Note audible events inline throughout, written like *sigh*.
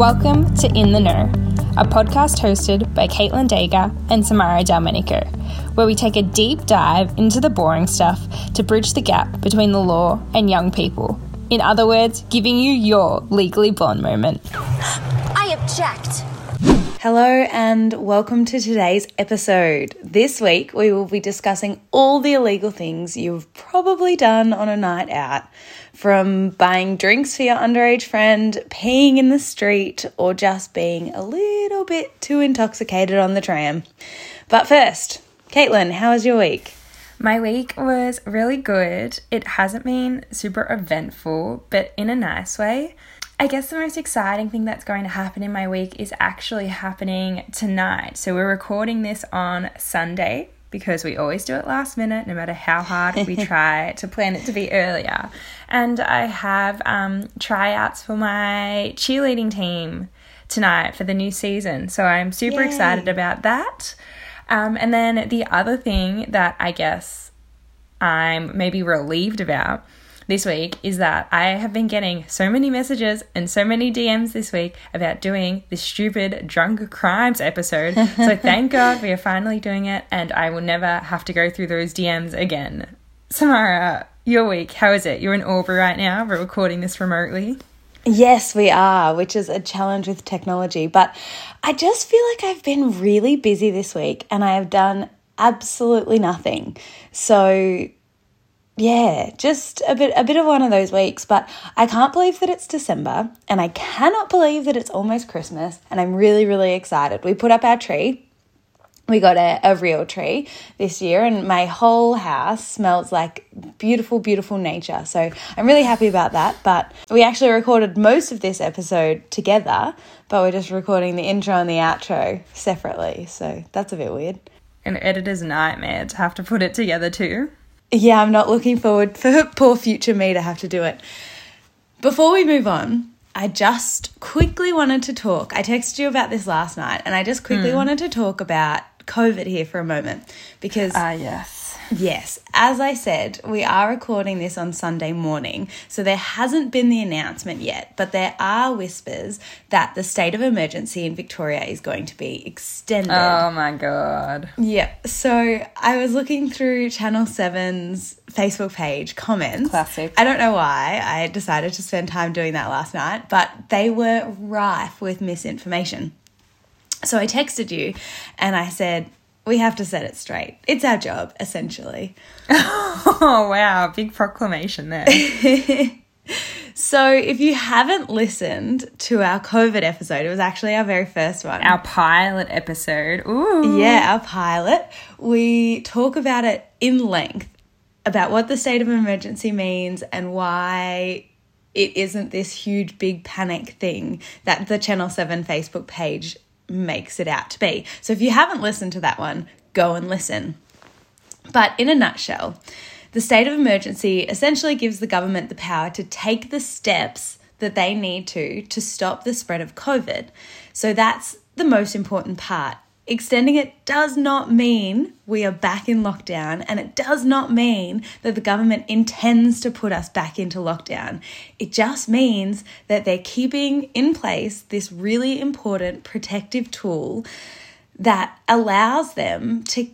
Welcome to In the Know, a podcast hosted by Caitlin Dager and Samara Domenico, where we take a deep dive into the boring stuff to bridge the gap between the law and young people. In other words, giving you your legally blonde moment. I object. Hello and welcome to today's episode. This week we will be discussing all the illegal things you've probably done on a night out, from buying drinks for your underage friend, peeing in the street, or just being a little bit too intoxicated on the tram. But first, Caitlin, how was your week? My week was really good. It hasn't been super eventful, but in a nice way. I guess the most exciting thing that's going to happen in my week is actually happening tonight. So we're recording this on Sunday because we always do it last minute, no matter how hard we *laughs* try to plan it to be earlier. And I have um, tryouts for my cheerleading team tonight for the new season. So I'm super Yay. excited about that. Um, and then the other thing that I guess I'm maybe relieved about this week is that I have been getting so many messages and so many DMs this week about doing this stupid drunk crimes episode. *laughs* so thank God we are finally doing it and I will never have to go through those DMs again. Samara, your week, how is it? You're in Albury right now. We're recording this remotely. Yes, we are, which is a challenge with technology. But I just feel like I've been really busy this week and I have done absolutely nothing. So yeah, just a bit a bit of one of those weeks, but I can't believe that it's December and I cannot believe that it's almost Christmas and I'm really really excited. We put up our tree. We got a, a real tree this year and my whole house smells like beautiful beautiful nature. So I'm really happy about that, but we actually recorded most of this episode together, but we're just recording the intro and the outro separately. So that's a bit weird. An editor's nightmare to have to put it together too yeah, I'm not looking forward for *laughs* poor future me to have to do it. Before we move on, I just quickly wanted to talk. I texted you about this last night, and I just quickly mm. wanted to talk about COVID here for a moment because. Ah, uh, yes Yes, as I said, we are recording this on Sunday morning, so there hasn't been the announcement yet, but there are whispers that the state of emergency in Victoria is going to be extended. Oh my god. Yeah, so I was looking through Channel 7's Facebook page comments. Classic. I don't know why I decided to spend time doing that last night, but they were rife with misinformation. So I texted you and I said, we have to set it straight. It's our job, essentially. *laughs* oh, wow. Big proclamation there. *laughs* so, if you haven't listened to our COVID episode, it was actually our very first one. Our pilot episode. Ooh. Yeah, our pilot. We talk about it in length about what the state of emergency means and why it isn't this huge, big panic thing that the Channel 7 Facebook page makes it out to be. So if you haven't listened to that one, go and listen. But in a nutshell, the state of emergency essentially gives the government the power to take the steps that they need to to stop the spread of COVID. So that's the most important part. Extending it does not mean we are back in lockdown, and it does not mean that the government intends to put us back into lockdown. It just means that they're keeping in place this really important protective tool that allows them to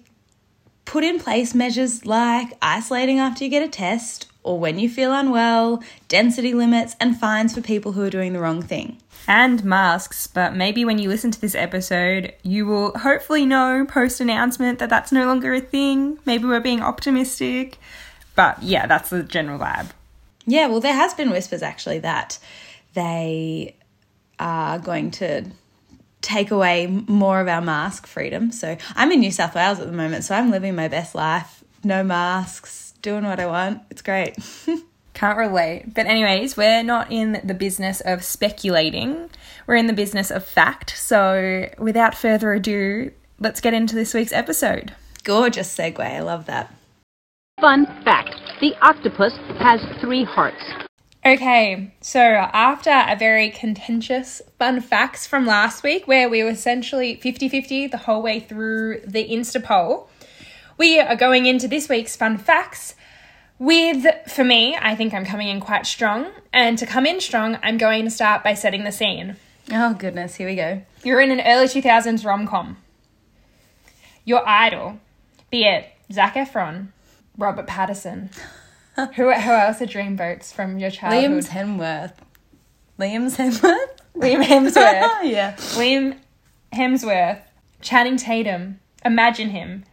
put in place measures like isolating after you get a test or when you feel unwell, density limits, and fines for people who are doing the wrong thing and masks, but maybe when you listen to this episode, you will hopefully know post announcement that that's no longer a thing. Maybe we're being optimistic, but yeah, that's the general vibe. Yeah, well, there has been whispers actually that they are going to take away more of our mask freedom. So I'm in New South Wales at the moment, so I'm living my best life. No masks, doing what I want. It's great. *laughs* Can't relate. But, anyways, we're not in the business of speculating, we're in the business of fact. So, without further ado, let's get into this week's episode. Gorgeous segue. I love that. Fun fact the octopus has three hearts. Okay, so after a very contentious fun facts from last week, where we were essentially 50 50 the whole way through the Insta poll, we are going into this week's fun facts with, for me, I think I'm coming in quite strong. And to come in strong, I'm going to start by setting the scene. Oh, goodness. Here we go. You're in an early 2000s rom com. Your idol, be it Zac Efron, Robert Pattinson. *laughs* who, who else are dreamboats from your childhood? Liam's Hemsworth. Liam's Hemsworth? *laughs* Liam Hemsworth. *laughs* yeah. Liam Hemsworth. Channing Tatum. Imagine him.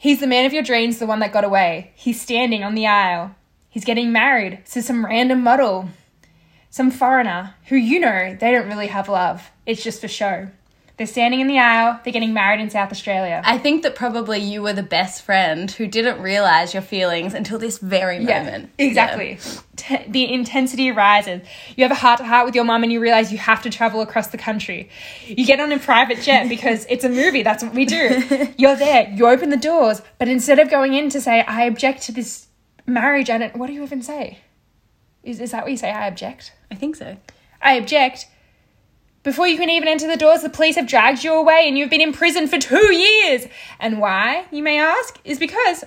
He's the man of your dreams, the one that got away. He's standing on the aisle. He's getting married to some random model. Some foreigner who you know they don't really have love. It's just for show. They're standing in the aisle, they're getting married in South Australia. I think that probably you were the best friend who didn't realize your feelings until this very moment. exactly. T- the intensity rises. You have a heart to heart with your mum and you realize you have to travel across the country. You get on a private jet *laughs* because it's a movie, that's what we do. You're there, you open the doors, but instead of going in to say, I object to this marriage, I don't, what do you even say? Is, is that what you say? I object? I think so. I object. Before you can even enter the doors, the police have dragged you away and you've been in prison for two years. And why, you may ask, is because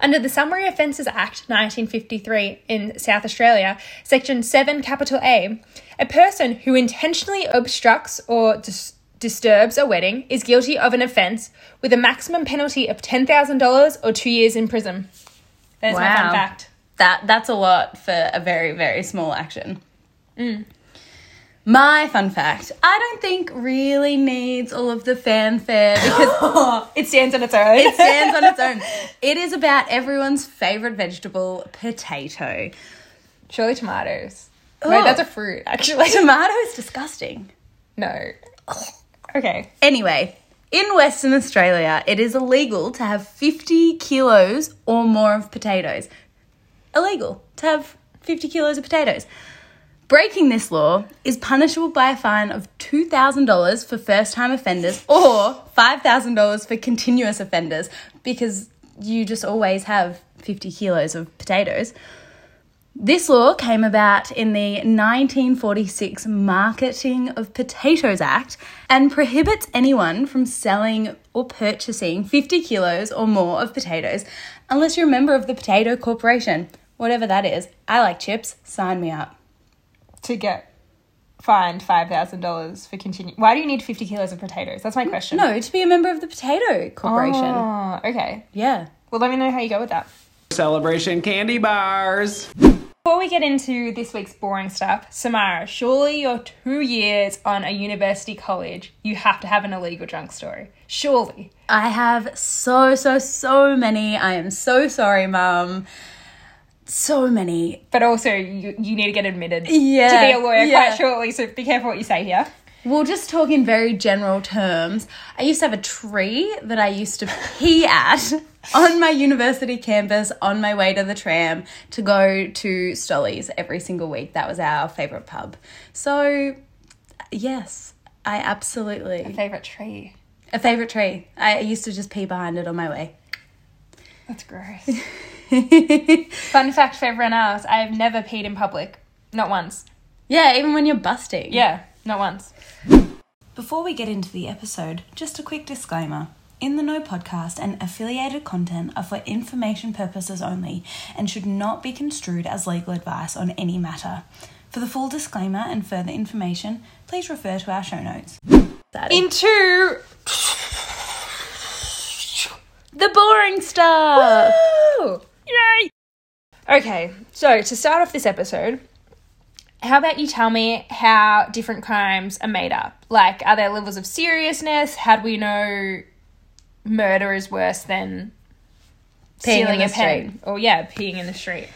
under the Summary Offences Act 1953 in South Australia, Section 7, capital A, a person who intentionally obstructs or dis- disturbs a wedding is guilty of an offence with a maximum penalty of $10,000 or two years in prison. There's my fun Wow. fact. That that's a lot for a very very small action. Mm. My fun fact: I don't think really needs all of the fanfare because *laughs* It stands on its own. it stands on its own. It is about everyone's favorite vegetable, potato. Surely tomatoes. Oh. Wait, that's a fruit, actually. *laughs* Tomato is disgusting. No. Okay. Anyway, in Western Australia, it is illegal to have 50 kilos or more of potatoes. Illegal to have 50 kilos of potatoes. Breaking this law is punishable by a fine of $2,000 for first time offenders or $5,000 for continuous offenders because you just always have 50 kilos of potatoes. This law came about in the 1946 Marketing of Potatoes Act and prohibits anyone from selling or purchasing 50 kilos or more of potatoes unless you're a member of the Potato Corporation, whatever that is. I like chips, sign me up. To get fined $5,000 for continue. Why do you need 50 kilos of potatoes? That's my question. No, to be a member of the Potato Corporation. Oh, okay. Yeah. Well, let me know how you go with that. Celebration candy bars. Before we get into this week's boring stuff, Samara, surely you're two years on a university college. You have to have an illegal drunk story. Surely. I have so, so, so many. I am so sorry, Mum. So many. But also, you, you need to get admitted Yeah, to be a lawyer yeah. quite shortly, so be careful what you say here. We'll just talk in very general terms. I used to have a tree that I used to pee at *laughs* on my university campus on my way to the tram to go to Stollies every single week. That was our favourite pub. So, yes, I absolutely. A Favorite tree. A favourite tree. I used to just pee behind it on my way. That's gross. *laughs* *laughs* Fun fact for everyone else I've never peed in public. Not once. Yeah, even when you're busting. Yeah, not once. Before we get into the episode, just a quick disclaimer. In the Know podcast and affiliated content are for information purposes only and should not be construed as legal advice on any matter. For the full disclaimer and further information, please refer to our show notes. Into. the boring stuff! Yay! Okay, so to start off this episode, how about you tell me how different crimes are made up? Like, are there levels of seriousness? How do we know murder is worse than Peeing in stealing the a pen? Or, yeah, peeing in the street.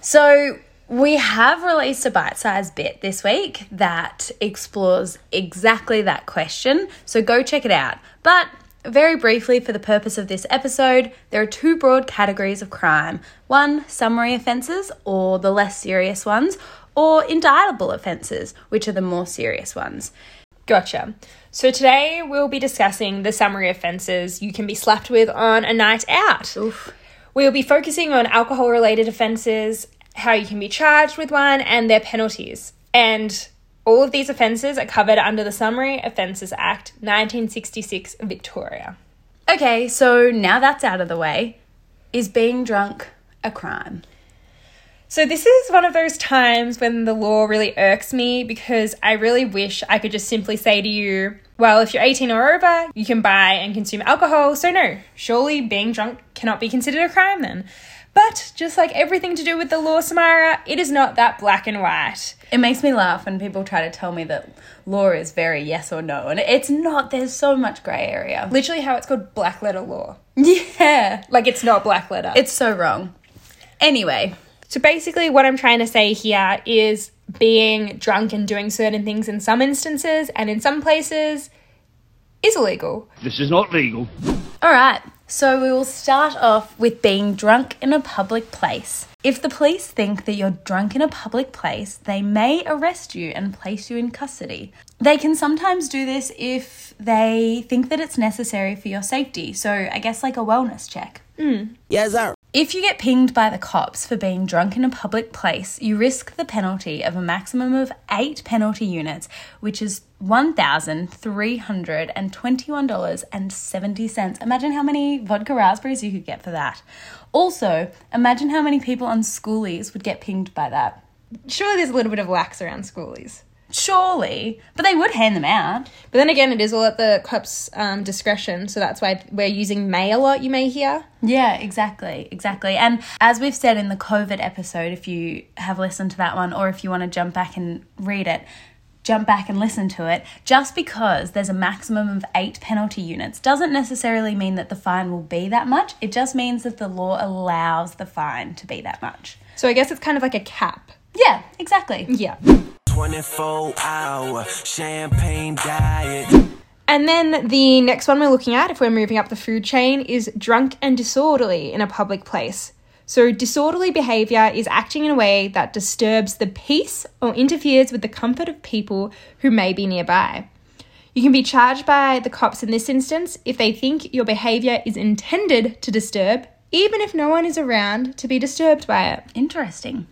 So, we have released a bite sized bit this week that explores exactly that question. So, go check it out. But, very briefly, for the purpose of this episode, there are two broad categories of crime one, summary offences, or the less serious ones, or indictable offences, which are the more serious ones. Gotcha. So today we'll be discussing the summary offences you can be slapped with on a night out. Oof. We'll be focusing on alcohol related offences, how you can be charged with one, and their penalties. And all of these offences are covered under the Summary Offences Act 1966 Victoria. Okay, so now that's out of the way, is being drunk a crime? So, this is one of those times when the law really irks me because I really wish I could just simply say to you, well, if you're 18 or over, you can buy and consume alcohol. So, no, surely being drunk cannot be considered a crime then. But just like everything to do with the law, Samara, it is not that black and white. It makes me laugh when people try to tell me that law is very yes or no, and it's not. There's so much grey area. Literally, how it's called black letter law. Yeah. Like, it's not black letter. It's so wrong. Anyway, So basically, what I'm trying to say here is being drunk and doing certain things in some instances and in some places is illegal. This is not legal. All right, so we will start off with being drunk in a public place. If the police think that you're drunk in a public place, they may arrest you and place you in custody. They can sometimes do this if they think that it's necessary for your safety, so I guess like a wellness check. Mm. Yes, sir. If you get pinged by the cops for being drunk in a public place, you risk the penalty of a maximum of eight penalty units, which is $1,321.70. Imagine how many vodka raspberries you could get for that. Also, imagine how many people on schoolies would get pinged by that. Surely there's a little bit of lax around schoolies. Surely, but they would hand them out. But then again, it is all at the cops' um, discretion, so that's why we're using may a lot, you may hear. Yeah, exactly, exactly. And as we've said in the COVID episode, if you have listened to that one or if you want to jump back and read it, jump back and listen to it. Just because there's a maximum of eight penalty units doesn't necessarily mean that the fine will be that much. It just means that the law allows the fine to be that much. So I guess it's kind of like a cap. Yeah, exactly. Yeah. 24 hour champagne diet. And then the next one we're looking at, if we're moving up the food chain, is drunk and disorderly in a public place. So, disorderly behaviour is acting in a way that disturbs the peace or interferes with the comfort of people who may be nearby. You can be charged by the cops in this instance if they think your behaviour is intended to disturb, even if no one is around to be disturbed by it. Interesting.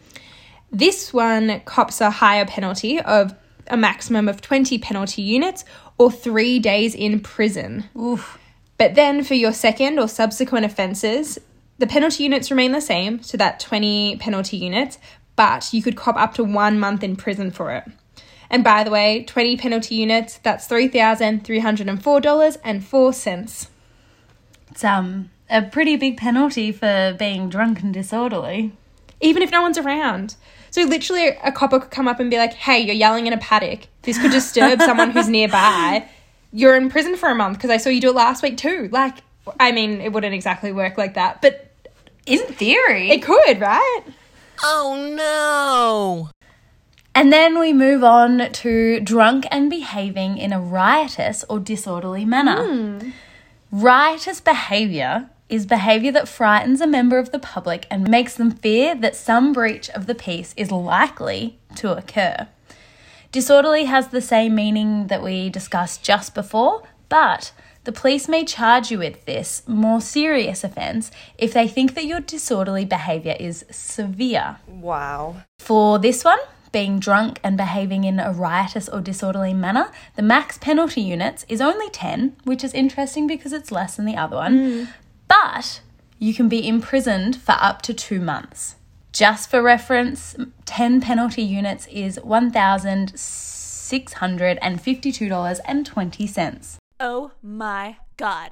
This one cops a higher penalty of a maximum of 20 penalty units or three days in prison. Oof. But then for your second or subsequent offences, the penalty units remain the same, so that 20 penalty units, but you could cop up to one month in prison for it. And by the way, 20 penalty units, that's $3,304.04. It's um a pretty big penalty for being drunk and disorderly. Even if no one's around. So literally, a copper could come up and be like, hey, you're yelling in a paddock. This could disturb someone who's nearby. You're in prison for a month because I saw you do it last week too. Like, I mean, it wouldn't exactly work like that, but In theory. it could, right? Oh no! And then we move on to drunk and behaving in a riotous or disorderly manner. Hmm. Riotous behavior is behavior that frightens a member of the public and makes them fear that some breach of the peace is likely to occur. Disorderly has the same meaning that we discussed just before, but the police may charge you with this more serious offence if they think that your disorderly behaviour is severe. Wow. For this one, being drunk and behaving in a riotous or disorderly manner, the max penalty units is only 10, which is interesting because it's less than the other one. Hmm. But you can be imprisoned for up to two months. Just for reference, 10 penalty units is $1,652.20. Oh my god.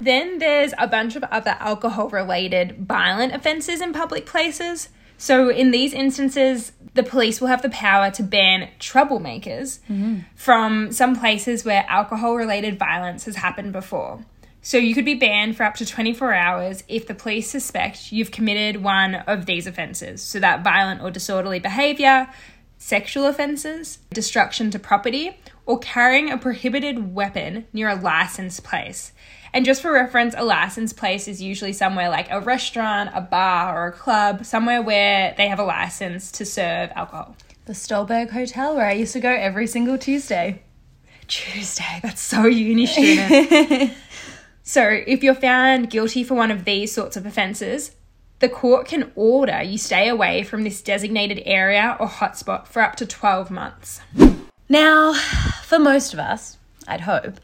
Then there's a bunch of other alcohol related violent offences in public places. So, in these instances, the police will have the power to ban troublemakers mm-hmm. from some places where alcohol related violence has happened before. So, you could be banned for up to 24 hours if the police suspect you've committed one of these offences. So, that violent or disorderly behaviour, sexual offences, destruction to property, or carrying a prohibited weapon near a licensed place. And just for reference, a licensed place is usually somewhere like a restaurant, a bar, or a club, somewhere where they have a license to serve alcohol. The Stolberg Hotel, where I used to go every single Tuesday. Tuesday, that's so uni student. *laughs* so, if you're found guilty for one of these sorts of offences, the court can order you stay away from this designated area or hotspot for up to 12 months. Now, for most of us, I'd hope,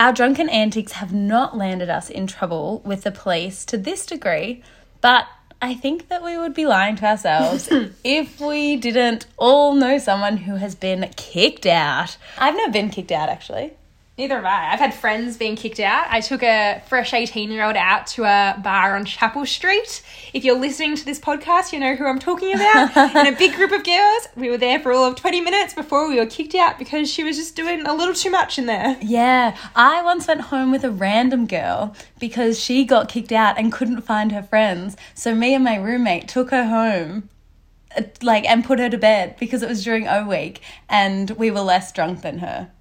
our drunken antics have not landed us in trouble with the police to this degree, but I think that we would be lying to ourselves *laughs* if we didn't all know someone who has been kicked out. I've never been kicked out actually. Neither have I. I've had friends being kicked out. I took a fresh 18 year old out to a bar on Chapel Street. If you're listening to this podcast, you know who I'm talking about. *laughs* and a big group of girls, we were there for all of 20 minutes before we were kicked out because she was just doing a little too much in there. Yeah, I once went home with a random girl because she got kicked out and couldn't find her friends. So me and my roommate took her home uh, like and put her to bed because it was during O week and we were less drunk than her.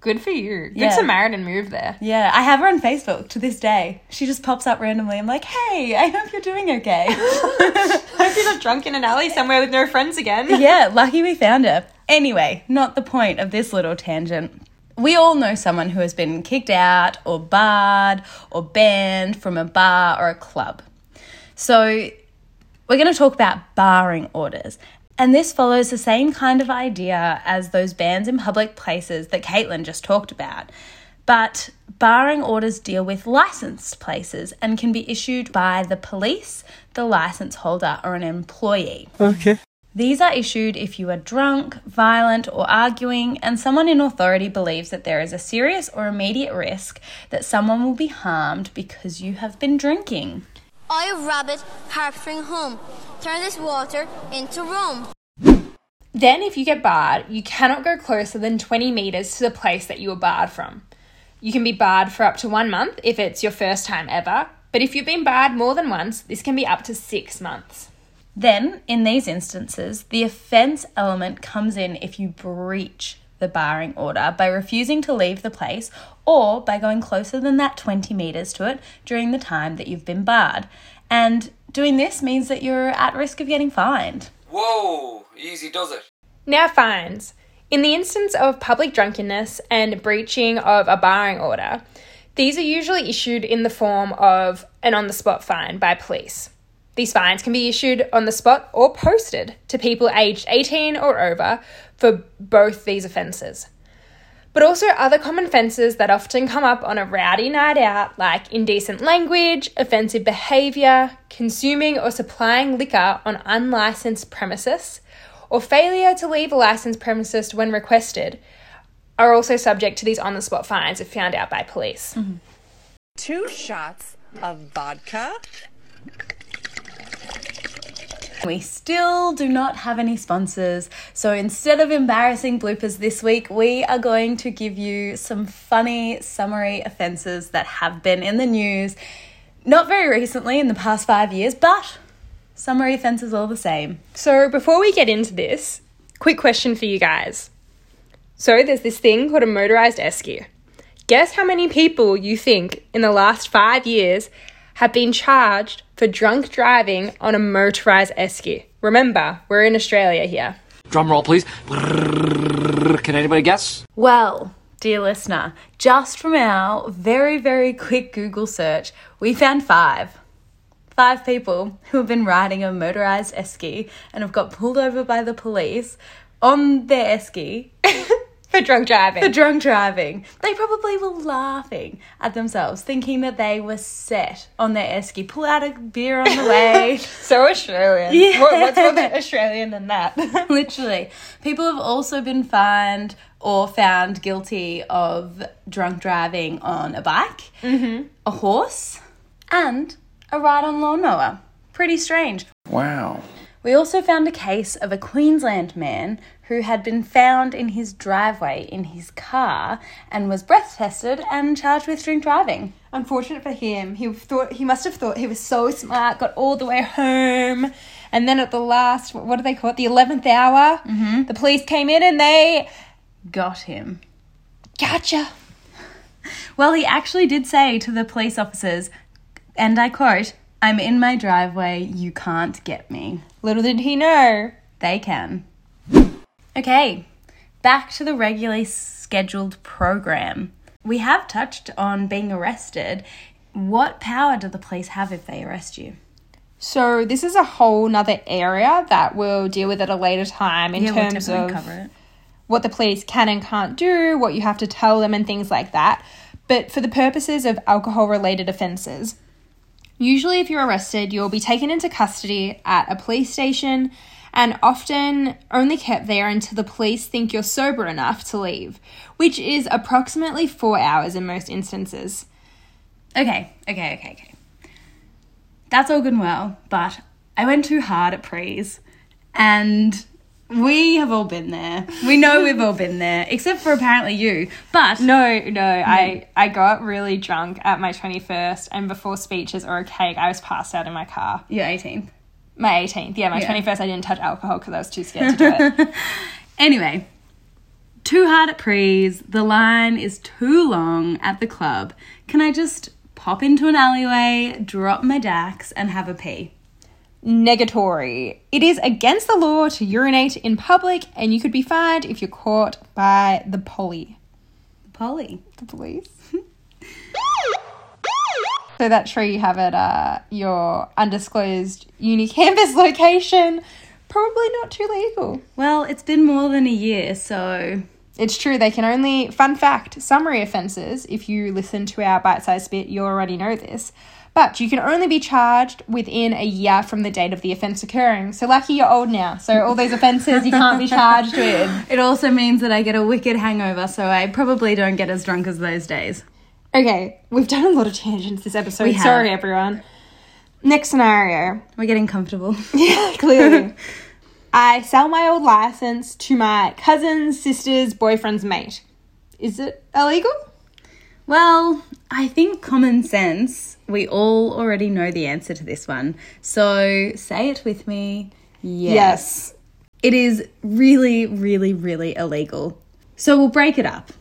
Good for you. Good Yeah. Samaritan move there. Yeah, I have her on Facebook to this day. She just pops up randomly. I'm like, "Hey, I hope you're doing okay." I *laughs* Hope you're not drunk in an alley somewhere with no friends again. *laughs* yeah, lucky we found her. Anyway, not the point of this little tangent. We all know someone who has been kicked out or barred or banned from a bar or a club. So, we're going to talk about barring orders. And this follows the same kind of idea as those bans in public places that Caitlin just talked about. But barring orders deal with licensed places and can be issued by the police, the license holder, or an employee. Okay. These are issued if you are drunk, violent, or arguing, and someone in authority believes that there is a serious or immediate risk that someone will be harmed because you have been drinking. I, a rabbit, harpstring home. Turn this water into rum. Then, if you get barred, you cannot go closer than 20 metres to the place that you were barred from. You can be barred for up to one month if it's your first time ever, but if you've been barred more than once, this can be up to six months. Then, in these instances, the offence element comes in if you breach the barring order by refusing to leave the place or by going closer than that 20 metres to it during the time that you've been barred. And doing this means that you're at risk of getting fined. Whoa, easy does it. Now, fines. In the instance of public drunkenness and breaching of a barring order, these are usually issued in the form of an on the spot fine by police. These fines can be issued on the spot or posted to people aged 18 or over for both these offences. But also other common offences that often come up on a rowdy night out, like indecent language, offensive behaviour, consuming or supplying liquor on unlicensed premises, or failure to leave a licensed premises when requested, are also subject to these on the spot fines if found out by police. Mm-hmm. Two shots of vodka. We still do not have any sponsors, so instead of embarrassing bloopers this week, we are going to give you some funny summary offences that have been in the news, not very recently in the past five years, but summary offences all the same. So, before we get into this, quick question for you guys. So, there's this thing called a motorized esky. Guess how many people you think in the last five years have been charged for drunk driving on a motorized esky? Remember, we're in Australia here. Drum roll, please. Can anybody guess? Well, dear listener, just from our very, very quick Google search, we found five. Five people who have been riding a motorized esky and have got pulled over by the police on their esky *laughs* For drunk driving. for drunk driving. They probably were laughing at themselves, thinking that they were set on their esky. Pull out a beer on the way. *laughs* so Australian. Yeah. What, what's more Australian than that? *laughs* Literally. People have also been fined or found guilty of drunk driving on a bike, mm-hmm. a horse, and a ride on lawnmower. Pretty strange. Wow. We also found a case of a Queensland man who had been found in his driveway in his car and was breath tested and charged with drink driving. Unfortunate for him, he thought he must have thought he was so smart, got all the way home, and then at the last, what do they call it, the eleventh hour, mm-hmm. the police came in and they Got him. gotcha. Well, he actually did say to the police officers, and I quote, I'm in my driveway, you can't get me. Little did he know. They can. Okay, back to the regularly scheduled program. We have touched on being arrested. What power do the police have if they arrest you? So this is a whole nother area that we'll deal with at a later time in Yeah, we'll terms of cover it. what the police can and can't do, what you have to tell them, and things like that. But for the purposes of alcohol related offences, Usually, if you're arrested, you'll be taken into custody at a police station and often only kept there until the police think you're sober enough to leave, which is approximately four hours in most instances. Okay, okay, okay, okay. That's all good and well, but I went too hard at prees, and we have all been there. We know *laughs* we've all been there, except for apparently you. But No, no, I, I got really drunk at my 21st, and before speeches or a cake, I was passed out in my car. you're 18. My 18th, yeah, my Yeah. 21st, I didn't touch alcohol because I was too scared to do it. *laughs* Anyway, too hard at prees. The line is too long at the club. Can I just pop into an alleyway, drop my dax, and have a pee? Negatory. It is against the law to urinate in public, and you could be fined if you're caught by the poly. Polly. The police. So that tree you have at uh, your undisclosed uni campus *laughs* location, probably not too legal. Well, it's been more than a year, so It's true, they can only, fun fact, summary offences, if you listen to our bite sized bit, you already know this, but you can only be charged within a year from the date of the offence occurring. So, lucky you're old now. So, all these offences you can't be *laughs* charged with. it also means that I get a wicked hangover, so I probably don't get as drunk as those days. Okay, we've done a lot of tangents this episode. We have. Sorry, everyone. Next scenario. We're getting comfortable. *laughs* *laughs* yeah, Clearly. I sell my old license to my cousin's sister's boyfriend's mate. Is it illegal? Well, I think common sense, we all already know the answer to this one. So say it with me. Yes. Yes. It is really, really, really illegal. So we'll break it up.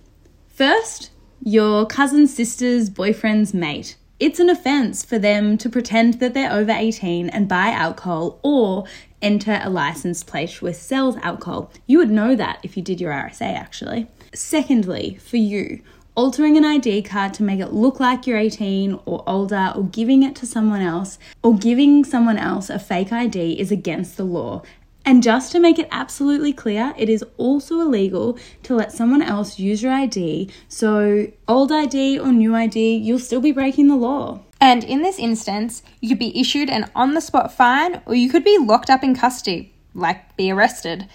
First, your cousin's sister's boyfriend's mate. It's an offence for them to pretend that they're over 18 and buy alcohol or enter a licensed place which sells alcohol. You would know that if you did your RSA, actually. Secondly, for you, altering an ID card to make it look like you're 18 or older, or giving it to someone else, or giving someone else a fake ID is against the law. And just to make it absolutely clear, it is also illegal to let someone else use your ID. So, old ID or new ID, you'll still be breaking the law. And in this instance, you could be issued an on the spot fine or you could be locked up in custody, like be arrested.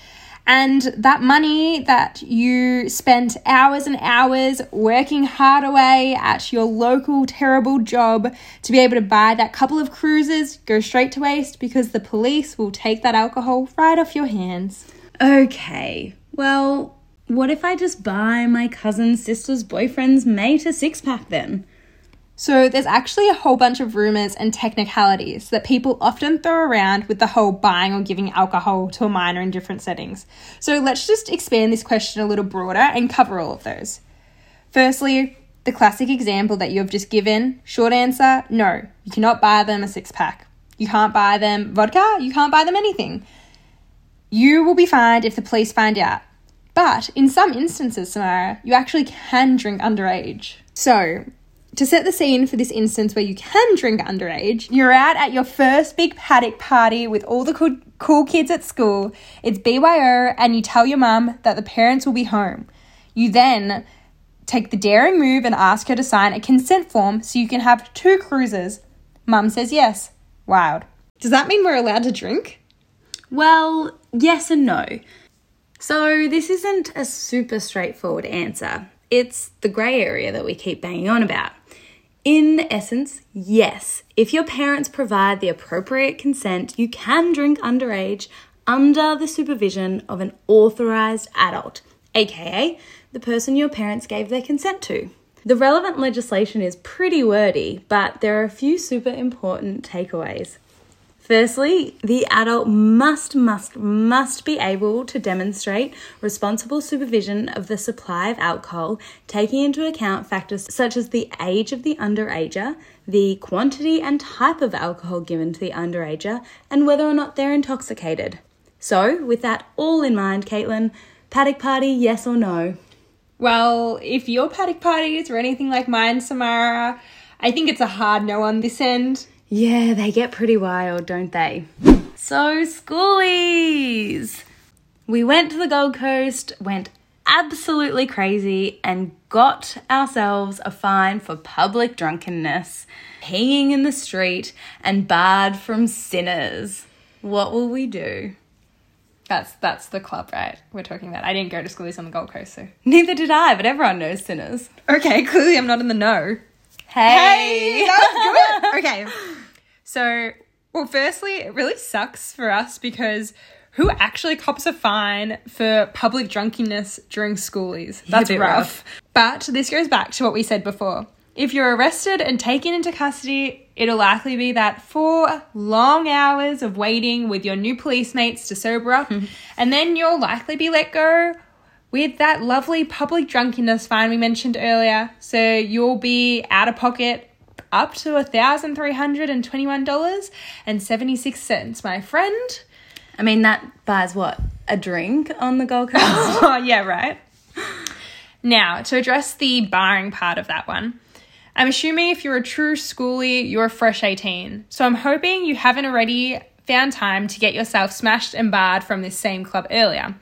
And that money that you spent hours and hours working hard away at your local terrible job to be able to buy that couple of cruises go straight to waste because the police will take that alcohol right off your hands. Okay, well, what if I just buy my cousin's sister's boyfriend's mate a six pack then? So, there's actually a whole bunch of rumors and technicalities that people often throw around with the whole buying or giving alcohol to a minor in different settings. So, let's just expand this question a little broader and cover all of those. Firstly, the classic example that you have just given short answer no, you cannot buy them a six pack. You can't buy them vodka, you can't buy them anything. You will be fined if the police find out. But in some instances, Samara, you actually can drink underage. So, to set the scene for this instance where you can drink underage, you're out at your first big paddock party with all the cool, cool kids at school. It's BYO, and you tell your mum that the parents will be home. You then take the daring move and ask her to sign a consent form so you can have two cruises. Mum says yes. Wild. Does that mean we're allowed to drink? Well, yes and no. So, this isn't a super straightforward answer. It's the grey area that we keep banging on about. In essence, yes, if your parents provide the appropriate consent, you can drink underage under the supervision of an authorised adult, aka the person your parents gave their consent to. The relevant legislation is pretty wordy, but there are a few super important takeaways. Firstly, the adult must, must, must be able to demonstrate responsible supervision of the supply of alcohol, taking into account factors such as the age of the underager, the quantity and type of alcohol given to the underager, and whether or not they're intoxicated. So, with that all in mind, Caitlin, paddock party, yes or no? Well, if your paddock parties are anything like mine, Samara, I think it's a hard no on this end. Yeah, they get pretty wild, don't they? So, schoolies! We went to the Gold Coast, went absolutely crazy and got ourselves a fine for public drunkenness, peeing in the street, and barred from sinners. What will we do? That's that's the club, right? We're talking about. I didn't go to schoolies on the Gold Coast, so *laughs* Neither did I, but everyone knows sinners. okay. Clearly, I'm not in the know. Hey! that was good. *laughs* okay. So, well, firstly, it really sucks for us because who actually cops a fine for public drunkenness during schoolies? That's rough. rough. But this goes back to what we said before. If you're arrested and taken into custody, it'll likely be that four long hours of waiting with your new police mates to sober up, and then you'll likely be let go with that lovely public drunkenness fine we mentioned earlier. So you'll be out of pocket up to $1,321.76, my friend. I mean, that buys what? A drink on the Gold Coast? Oh, *laughs* yeah, right. Now, to address the barring part of that one, I'm assuming if you're a true schoolie, you're a fresh 18. So I'm hoping you haven't already found time to get yourself smashed and barred from this same club earlier.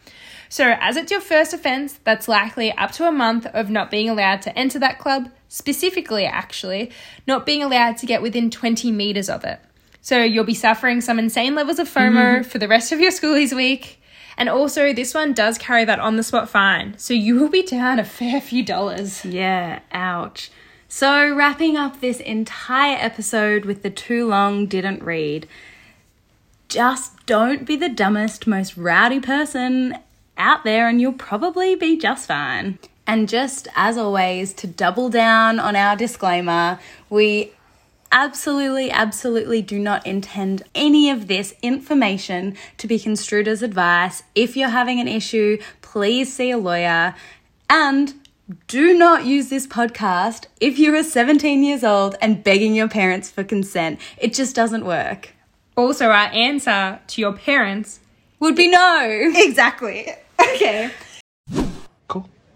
So, as it's your first offence, that's likely up to a month of not being allowed to enter that club, specifically, actually, not being allowed to get within 20 metres of it. So, you'll be suffering some insane levels of FOMO mm-hmm. for the rest of your schoolies week. And also, this one does carry that on the spot fine. So, you will be down a fair few dollars. Yeah, ouch. So, wrapping up this entire episode with the too long didn't read, just don't be the dumbest, most rowdy person out there, and you'll probably be just fine. And just as always, to double down on our disclaimer, we absolutely, absolutely do not intend any of this information to be construed as advice. If you're having an issue, please see a lawyer. And do not use this podcast if you are 17 years old and begging your parents for consent. It just doesn't work. Also, our answer to your parents Would be no. *laughs* Exactly. *laughs* Okay.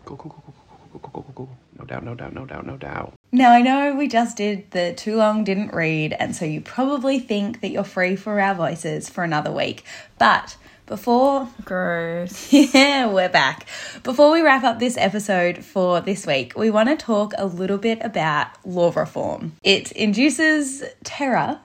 Cool. Cool, cool, cool, cool, cool, cool, cool, cool, cool, cool. No doubt, no doubt, no doubt, no doubt. Now, I know we just did the too long didn't read, and so you probably think that you're free for our voices for another week. But before Gross. *laughs* Yeah, we're back. Before we wrap up this episode for this week, we want to talk a little bit about law reform. It induces terror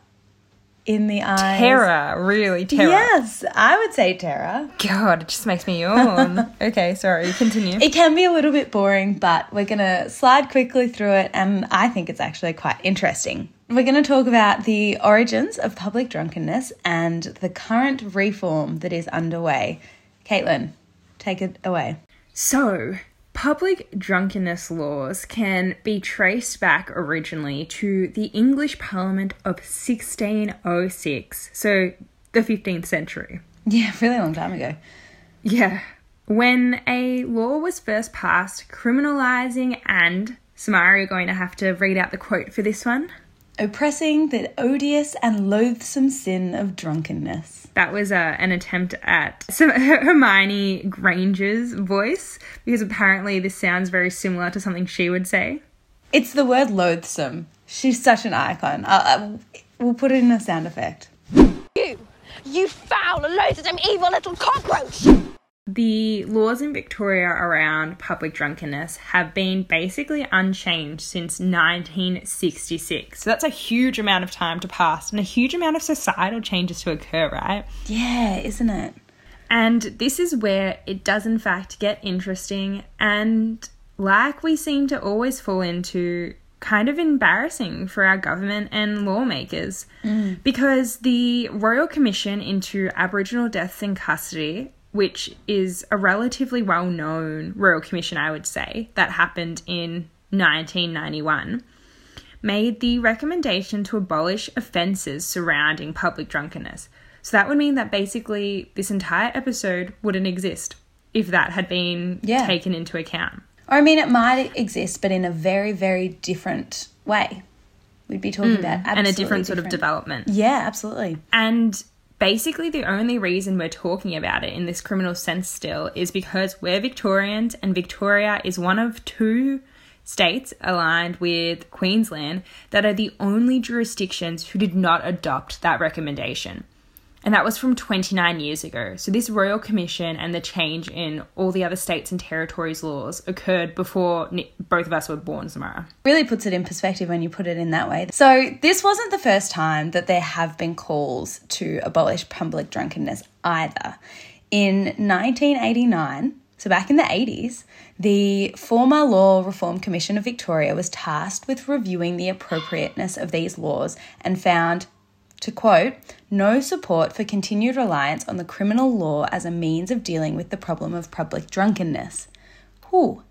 in the eyes. Terror, really terror. Yes, I would say terror. God, it just makes me yawn. *laughs* okay, sorry, continue. It can be a little bit boring, but we're going to slide quickly through it, and I think it's actually quite interesting. We're going to talk about the origins of public drunkenness and the current reform that is underway. Caitlin, take it away. So, public drunkenness laws can be traced back originally to the English Parliament of 1606, so the 15th century. Yeah, *laughs* really long time ago. Yeah. When a law was first passed criminalising and, Samara, you're going to have to read out the quote for this one. Oppressing the odious and loathsome sin of drunkenness. That was uh, an attempt at some *laughs* Hermione Granger's voice because apparently this sounds very similar to something she would say. It's the word loathsome. She's such an icon. Uh, uh, we'll put it in a sound effect. You, you foul, loathsome, evil little cockroach! The laws in Victoria around public drunkenness have been basically unchanged since 1966. So that's a huge amount of time to pass and a huge amount of societal changes to occur, right? Yeah, isn't it? And this is where it does, in fact, get interesting and, like we seem to always fall into, kind of embarrassing for our government and lawmakers. Mm. Because the Royal Commission into Aboriginal Deaths in Custody, which is a relatively well known Royal Commission, I would say, that happened in 1991 made the recommendation to abolish offences surrounding public drunkenness. So that would mean that basically this entire episode wouldn't exist if that had been Yeah. taken into account. Or I mean, it might exist, but in a very, very different way. We'd be talking hmm. about and a absolutely different sort of development. Yeah, absolutely. And basically, the only reason we're talking about it in this criminal sense still is because we're Victorians, and Victoria is one of two states aligned with Queensland that are the only jurisdictions who did not adopt that recommendation. And that was from 29 years ago. So, this Royal Commission and the change in all the other states and territories' laws occurred before both of us were born, Samara. really puts it in perspective when you put it in that way. So, this wasn't the first time that there have been calls to abolish public drunkenness either. In 1989, so back in the 80s, the former Law Reform Commission of Victoria was tasked with reviewing the appropriateness of these laws and found to quote, no support for continued reliance on the criminal law as a means of dealing with the problem of public drunkenness. Whew.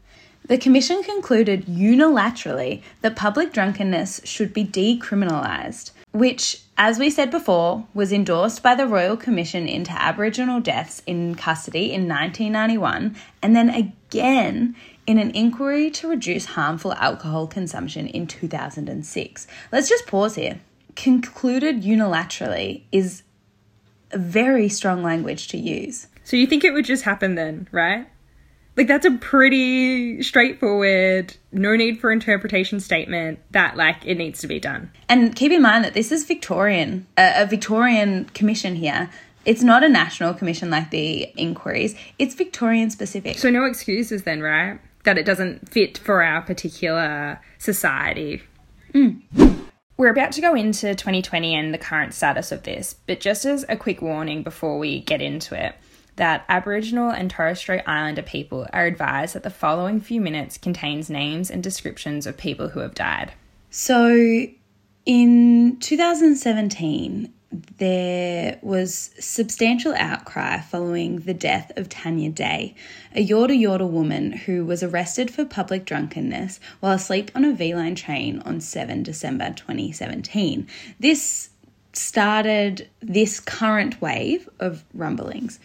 The Commission concluded unilaterally that public drunkenness should be decriminalised, which, as we said before, was endorsed by the Royal Commission into Aboriginal deaths in custody in 1991 and then again in an inquiry to reduce harmful alcohol consumption in 2006. Let's just pause here. Concluded unilaterally is a very strong language to use. So, you think it would just happen then, right? Like, that's a pretty straightforward, no need for interpretation statement that, like, it needs to be done. And keep in mind that this is Victorian, a, a Victorian commission here. It's not a national commission like the inquiries. It's Victorian specific. So, no excuses then, right? That it doesn't fit for our particular society. Mm. We're about to go into 2020 and the current status of this, but just as a quick warning before we get into it, that Aboriginal and Torres Strait Islander people are advised that the following few minutes contains names and descriptions of people who have died. So in 2017, there was substantial outcry following the death of Tanya Day, a Yorta Yorta woman who was arrested for public drunkenness while asleep on a V Line train on 7 December 2017. This started this current wave of rumblings.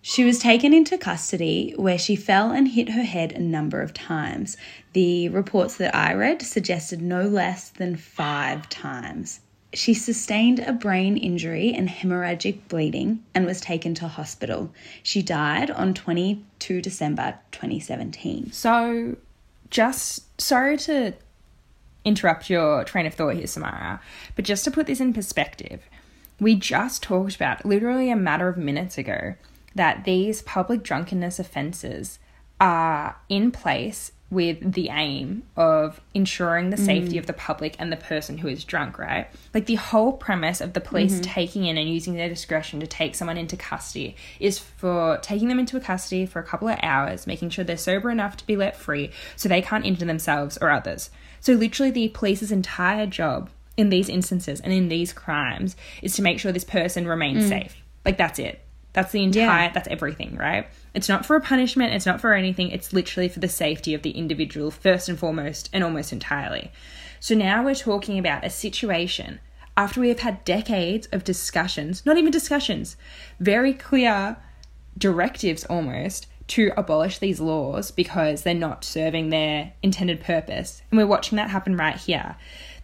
She was taken into custody where she fell and hit her head a number of times. The reports that I read suggested no less than five times. She sustained a brain injury and hemorrhagic bleeding and was taken to hospital. She died on 22 December 2017. So, just sorry to interrupt your train of thought here, Samara, but just to put this in perspective, we just talked about literally a matter of minutes ago that these public drunkenness offences are in place with the aim of ensuring the safety mm. of the public and the person who is drunk, right? Like the whole premise of the police mm-hmm. taking in and using their discretion to take someone into custody is for taking them into custody for a couple of hours, making sure they're sober enough to be let free so they can't injure themselves or others. So, literally, the police's entire job in these instances and in these crimes is to make sure this person remains mm. safe. Like, that's it. That's the entire, that's everything, right? It's not for a punishment, it's not for anything, it's literally for the safety of the individual, first and foremost, and almost entirely. So now we're talking about a situation after we have had decades of discussions, not even discussions, very clear directives almost to abolish these laws because they're not serving their intended purpose. And we're watching that happen right here.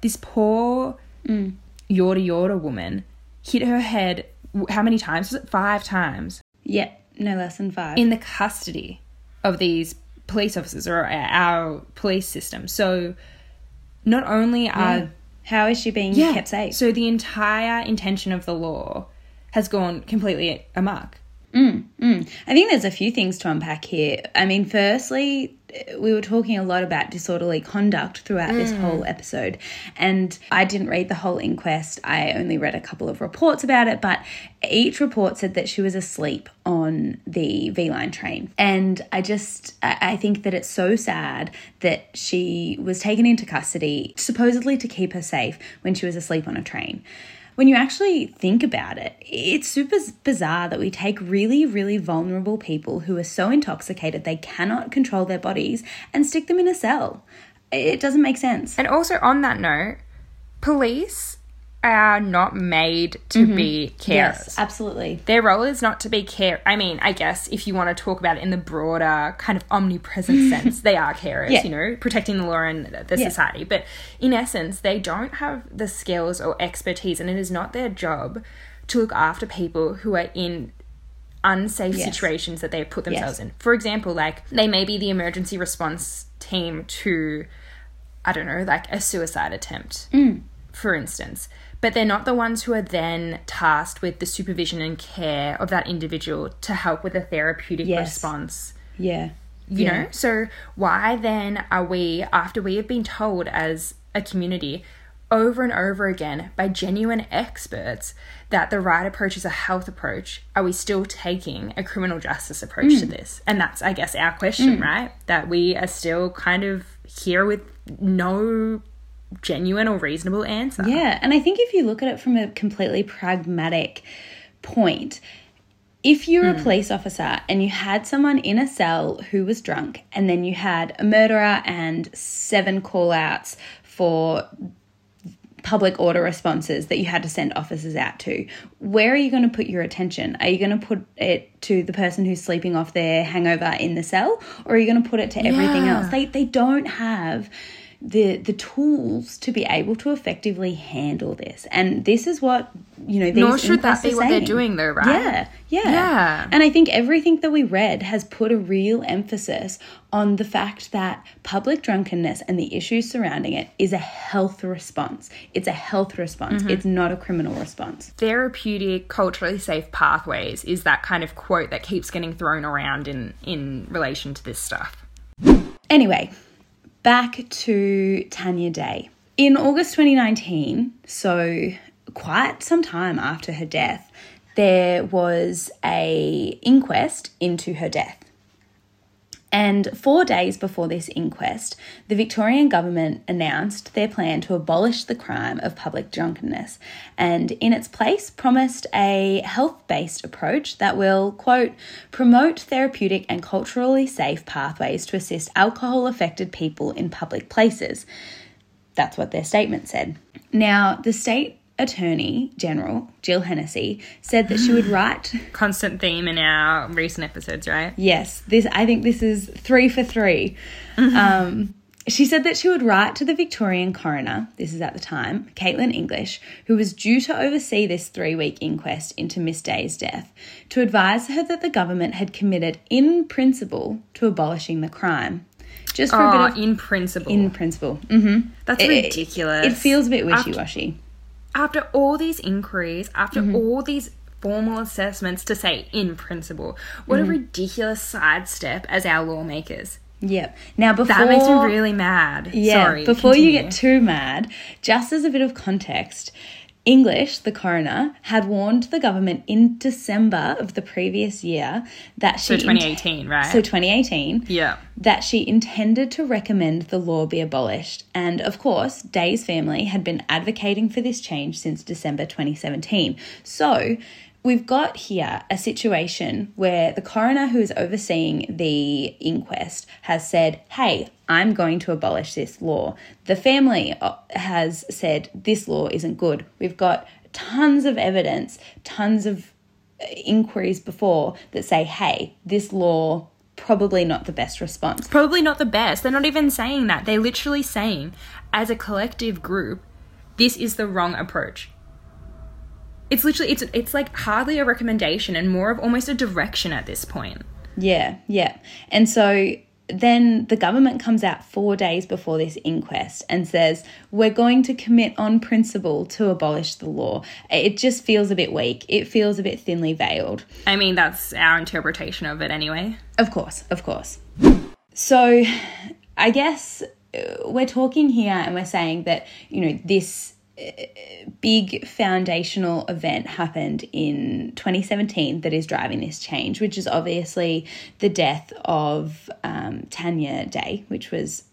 This poor mm. Yorta Yorta woman hit her head, how many times? Was it five times? Yep, no less than five. in the custody of these police officers or our police system. So not only are How is she being yeah, kept safe? so the entire intention of the law has gone completely amok. Mm, mm. I think there's a few things to unpack here. I mean, firstly, we were talking a lot about disorderly conduct throughout this mm. whole episode, and I didn't read the whole inquest. I only read a couple of reports about it, but each report said that she was asleep on the V Line train. And I just, I I think that it's so sad that she was taken into custody, supposedly to keep her safe, when she was asleep on a train when you actually think about it, it's super bizarre that we take really, really vulnerable people who are so intoxicated they cannot control their bodies and stick them in a cell. It doesn't make sense. And also on that note, police are not made to mm-hmm. be carers. Yes, absolutely. Their role is not to be care. I mean, I guess if you want to talk about it in the broader kind of omnipresent *laughs* sense, they are carers. Yeah. You know, protecting the law and the Yeah. society. But in essence, they don't have the skills or expertise, and it is not their job to look after people who are in unsafe Yes. situations that they put themselves Yes. in. For example, like they may be the emergency response team to, I don't know, like a suicide attempt. Mm. For instance, but they're not the ones who are then tasked with the supervision and care of that individual to help with a therapeutic Yes. response. Yeah. You Yeah. know? So why then are we, after we have been told as a community over and over again by genuine experts that the right approach is a health approach, are we still taking a criminal justice approach Mm. to this? And that's, I guess, our question, right? That we are still kind of here with no genuine or reasonable answer. Yeah, and I think if you look at it from a completely pragmatic point, if you're a hmm. police officer and you had someone in a cell who was drunk, and then you had a murderer and seven call outs for public order responses that you had to send officers out to, where are you going to put your attention? Are you going to put it to the person who's sleeping off their hangover in the cell, or are you going to put it to everything Yeah. else? They they don't have the the tools to be able to effectively handle this, and this is what you know. These Nor should that be what they're doing, though, right? Yeah, yeah, Yeah. And I think everything that we read has put a real emphasis on the fact that public drunkenness and the issues surrounding it is a health response. It's a health response. Mhm. It's not a criminal response. therapeutic culturally safe pathways is that kind of quote that keeps getting thrown around in in relation to this stuff Anyway, back to Tanya Day. In August 2019, so quite some time after her death, there was a inquest into her death. And four days before this inquest, the Victorian government announced their plan to abolish the crime of public drunkenness and, in its place, promised a health based approach that will, quote, promote therapeutic and culturally safe pathways to assist alcohol affected people in public places. That's what their statement said. Now, the state attorney general, Jill Hennessy, said that she would *gasps* write constant theme in our recent episodes right Yes, this I think this is three for 3 Um, she said that she would write to the Victorian coroner, this is at the time, Caitlin English, who was due to oversee this three week inquest into Miss Day's death, to advise her that the government had committed in principle to abolishing the crime. Just for a Oh, bit of in principle. in principle. Mm-hmm. That's It- ridiculous. It feels a bit wishy washy. After all these inquiries after Mhm. all these formal assessments to say in principle what Mhm. a ridiculous sidestep as our lawmakers Yep. Now before that makes me really mad Yeah. sorry before you get too mad, just as a bit of context, English, the coroner, had warned the government in December of the previous year that she. so she 2018 right So 2018. yeah That she intended to recommend the law be abolished. And of course, Day's family had been advocating for this change since December 2017. So we've got here a situation where the coroner who is overseeing the inquest has said, hey, I'm going to abolish this law. The family uh, has said this law isn't good. We've got tons of evidence, tons of uh, inquiries before that say, hey, this law probably not the best response. probably not the best they're not even saying that they're literally saying as a collective group this is the wrong approach it's literally it's it's like hardly a recommendation and more of almost a direction at this point Yeah, yeah. And so then the government comes out four days before this inquest and says, We're going to commit on principle to abolish the law. It just feels a bit weak. It feels a bit thinly veiled. i mean that's our interpretation of it anyway Of course, of course. So I guess uh, we're talking here and we're saying that, you know, this big foundational event happened in 2017 that is driving this change, which is obviously the death of um, Tanya Day, which was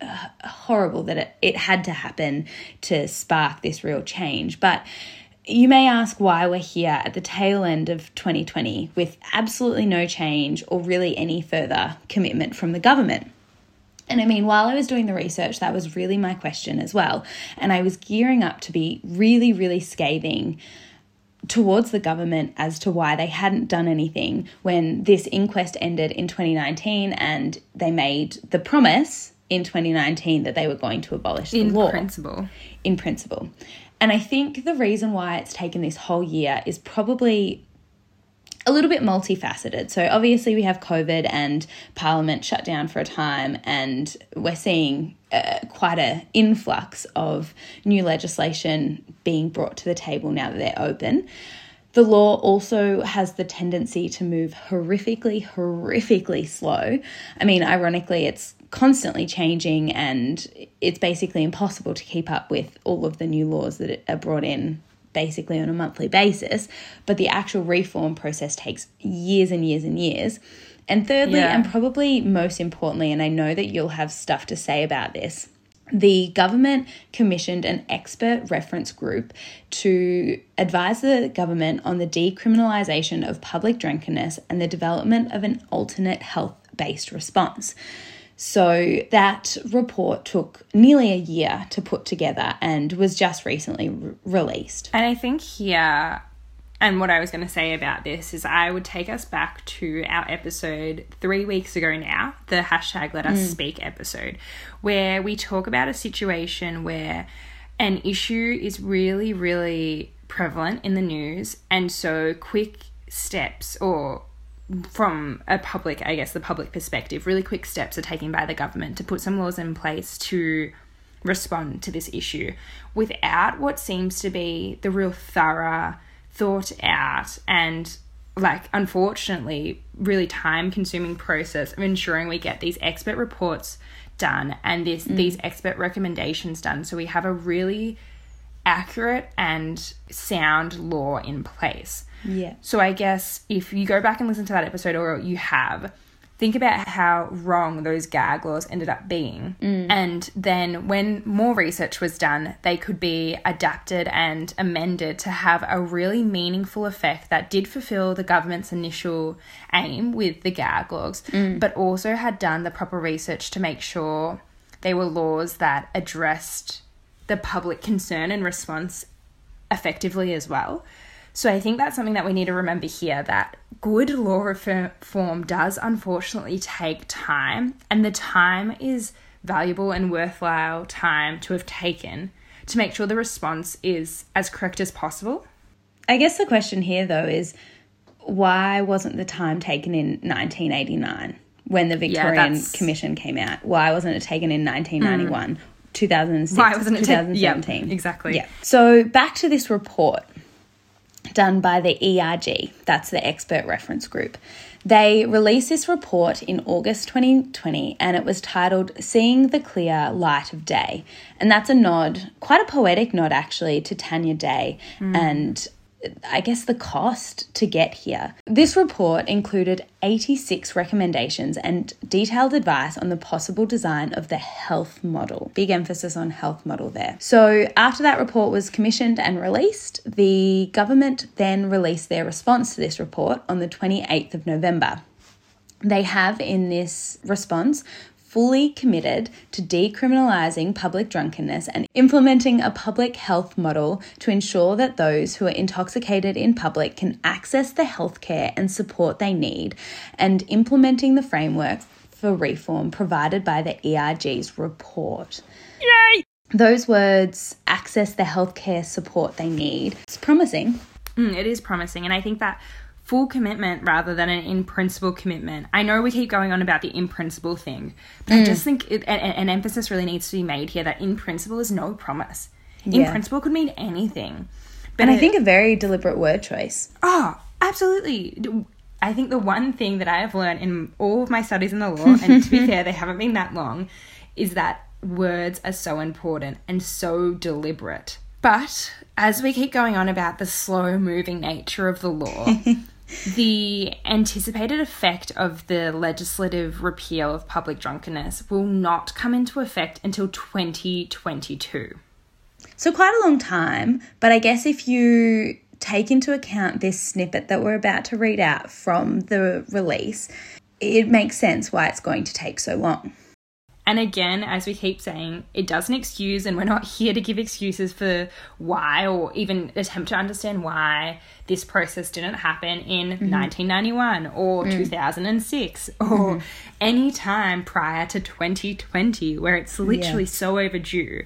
uh, horrible that it, it had to happen to spark this real change. But you may ask why we're here at the tail end of 2020 with absolutely no change or really any further commitment from the government. And I mean, while I was doing the research, that was really my question as well. And I was gearing up to be really, really scathing towards the government as to why they hadn't done anything when this inquest ended in 2019 and they made the promise in 2019 that they were going to abolish the in law In principle in principle. And I think the reason why it's taken this whole year is probably a little bit multifaceted. So, obviously, we have COVID and Parliament shut down for a time, and we're seeing uh, quite a influx of new legislation being brought to the table now that they're open. The law also has the tendency to move horrifically, horrifically slow. I mean, ironically, it's constantly changing and it's basically impossible to keep up with all of the new laws that are brought in basically on a monthly basis. But the actual reform process takes years and years and years. And thirdly, Yeah. and probably most importantly, and I know that you'll have stuff to say about this, the government commissioned an expert reference group to advise the government on the decriminalisation of public drunkenness and the development of an alternate health based response. So that report took nearly a year to put together and was just recently re- released. And I think here, and what I was going to say about this is I would take us back to our episode three weeks ago now, the hashtag Let Us mm. Speak episode, where we talk about a situation where an issue is really, really prevalent in the news. And so quick steps or from a public, I guess, the public perspective, really quick steps are taken by the government to put some laws in place to respond to this issue without what seems to be the real thorough, thought out, and like, unfortunately, really time consuming process of ensuring we get these expert reports done and this, mm. these expert recommendations done. So we have a really accurate and sound law in place. Yeah. So I guess if you go back and listen to that episode, or you have, think about how wrong those gag laws ended up being. Mm. And then when more research was done, they could be adapted and amended to have a really meaningful effect that did fulfill the government's initial aim with the gag laws, mm. but also had done the proper research to make sure they were laws that addressed the public concern and response effectively as well. So I think that's something that we need to remember here that good law reform does unfortunately take time, and the time is valuable and worthwhile time to have taken to make sure the response is as correct as possible. I guess the question here, though, is why wasn't the time taken in 1989 when the Victorian that's- Commission came out? Why wasn't it taken in 1991, 2006, hmm. Why wasn't it ta- 2017? Yep, exactly. Yeah. So back to this report done by the ERG, that's the expert reference group. They released this report in August 2020 and it was titled Seeing the Clear Light of Day. And that's a nod, quite a poetic nod actually, to Tanya Day hmm. and I guess the cost to get here. This report included 86 recommendations and detailed advice on the possible design of the health model. Big emphasis on health model there. So, after that report was commissioned and released, the government then released their response to this report on the 28th of November. They have in this response fully committed to decriminalising public drunkenness and implementing a public health model to ensure that those who are intoxicated in public can access the healthcare and support they need, and implementing the framework for reform provided by the ERG's report. Yay! Those words, access the healthcare support they need, it's promising. Mm, it is promising, and I think that full commitment rather than an in principle commitment. I know we keep going on about the in principle thing, but I mm. just think it, an, an emphasis really needs to be made here that in principle is no promise. In Yeah. principle could mean anything. But And I it- think a very deliberate word choice. Oh, absolutely. I think the one thing that I have learned in all of my studies in the law, and to be *laughs* fair, they haven't been that long, is that words are so important and so deliberate. But as we keep going on about the slow moving nature of the law, *laughs* the anticipated effect of the legislative repeal of public drunkenness will not come into effect until 2022. So, quite a long time, but I guess if you take into account this snippet that we're about to read out from the release, it makes sense why it's going to take so long. And again, as we keep saying, it doesn't excuse, and we're not *laughs* here to give excuses for why or even attempt to understand why this process didn't happen in mm-hmm. 1991 or mm. 2006 or mm-hmm. any time prior to 2020, where it's literally so overdue.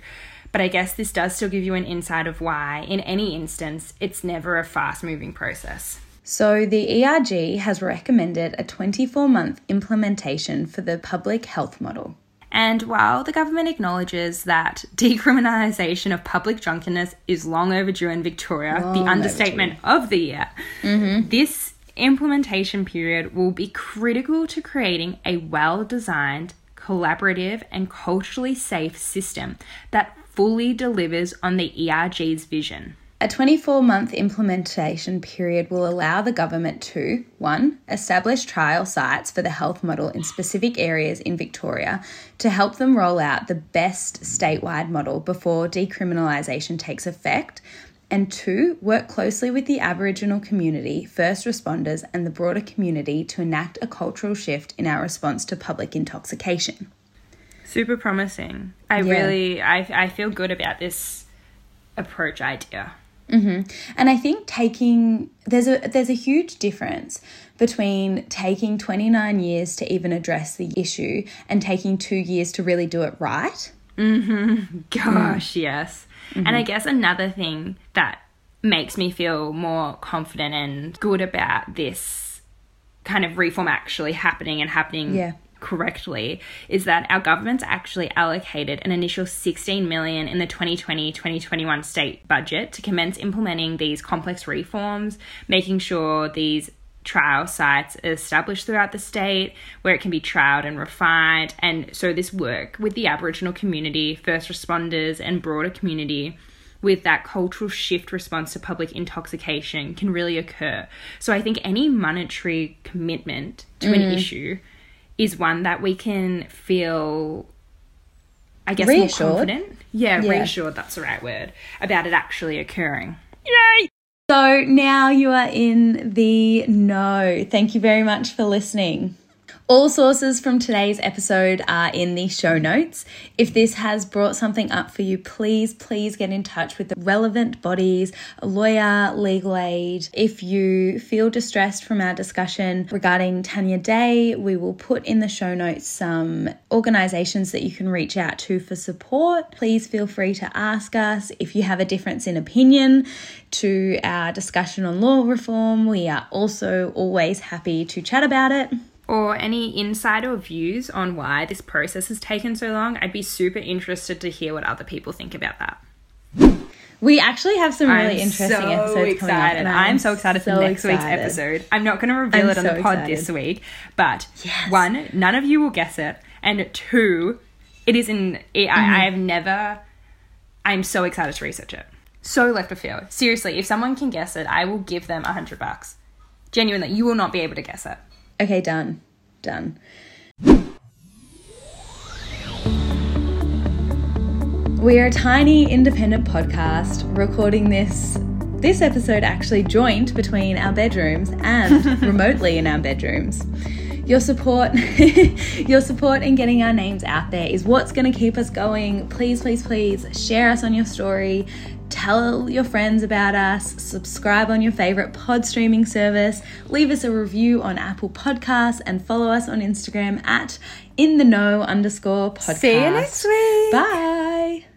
But I guess this does still give you an insight of why, in any instance, it's never a fast moving process. So, the ERG has recommended a 24 month implementation for the public health model. And while the government acknowledges that decriminalisation of public drunkenness is long overdue in Victoria, the understatement of the year, mm-hmm. this implementation period will be critical to creating a well designed, collaborative, and culturally safe system that fully delivers on the ERG's vision. A 24 month implementation period will allow the government to 1. establish trial sites for the health model in specific areas in Victoria to help them roll out the best statewide model before decriminalisation takes effect. And two, work closely with the Aboriginal community, first responders, and the broader community to enact a cultural shift in our response to public intoxication. Super promising. I Yeah. really, I, I feel good about this approach idea. Mm-hmm. And I think taking there's a there's a huge difference between taking 29 years to even address the issue and taking 2 years to really do it right. Mm-hmm. *laughs* Mm. Gosh, yes. And I mm-hmm. guess another thing that makes me feel more confident and good about this kind of reform actually happening and happening Yeah. Correctly is that our government's actually allocated an initial 16 million in the 2020-2021 state budget to commence implementing these complex reforms, making sure these trial sites are established throughout the state where it can be trialed and refined. And so this work with the Aboriginal community, first responders and broader community with that cultural shift response to public intoxication can really occur. So I think any monetary commitment to an mm. issue is one that we can feel I guess Reassured. more confident. Yeah, Yeah. reassured, that's the right word, about it actually occurring. Yay! So now you are in the know. Thank you very much for listening. All sources from today's episode are in the show notes. If this has brought something up for you, please, please get in touch with the relevant bodies, a lawyer, legal aid. If you feel distressed from our discussion regarding Tanya Day, we will put in the show notes some organizations that you can reach out to for support. Please feel free to ask us if you have a difference in opinion to our discussion on law reform. We are also always happy to chat about it. Or any insight or views on why this process has taken so long, I'd be super interested to hear what other people think about that. We actually have some really I'm interesting so episodes coming up. excited. and I'm, so excited so for next week's episode. I'm not going to reveal I'm it on the pod excited. this week, but one, none of you will guess it, and two, it is in. I, Mm-hmm. I have never. I'm so excited to research it. So left of field. Seriously, if someone can guess it, I will give them a hundred bucks. Genuinely, you will not be able to guess it. Okay, done. Done. We are a tiny independent podcast recording this this episode actually joint between our bedrooms and *laughs* remotely in our bedrooms. Your support *laughs* your support in getting our names out there is what's going to keep us going. Please please please share us on your story. Tell your friends about us, subscribe on your favorite pod streaming service, leave us a review on Apple Podcasts, and follow us on Instagram at in the know underscore podcast. See you next week. Bye.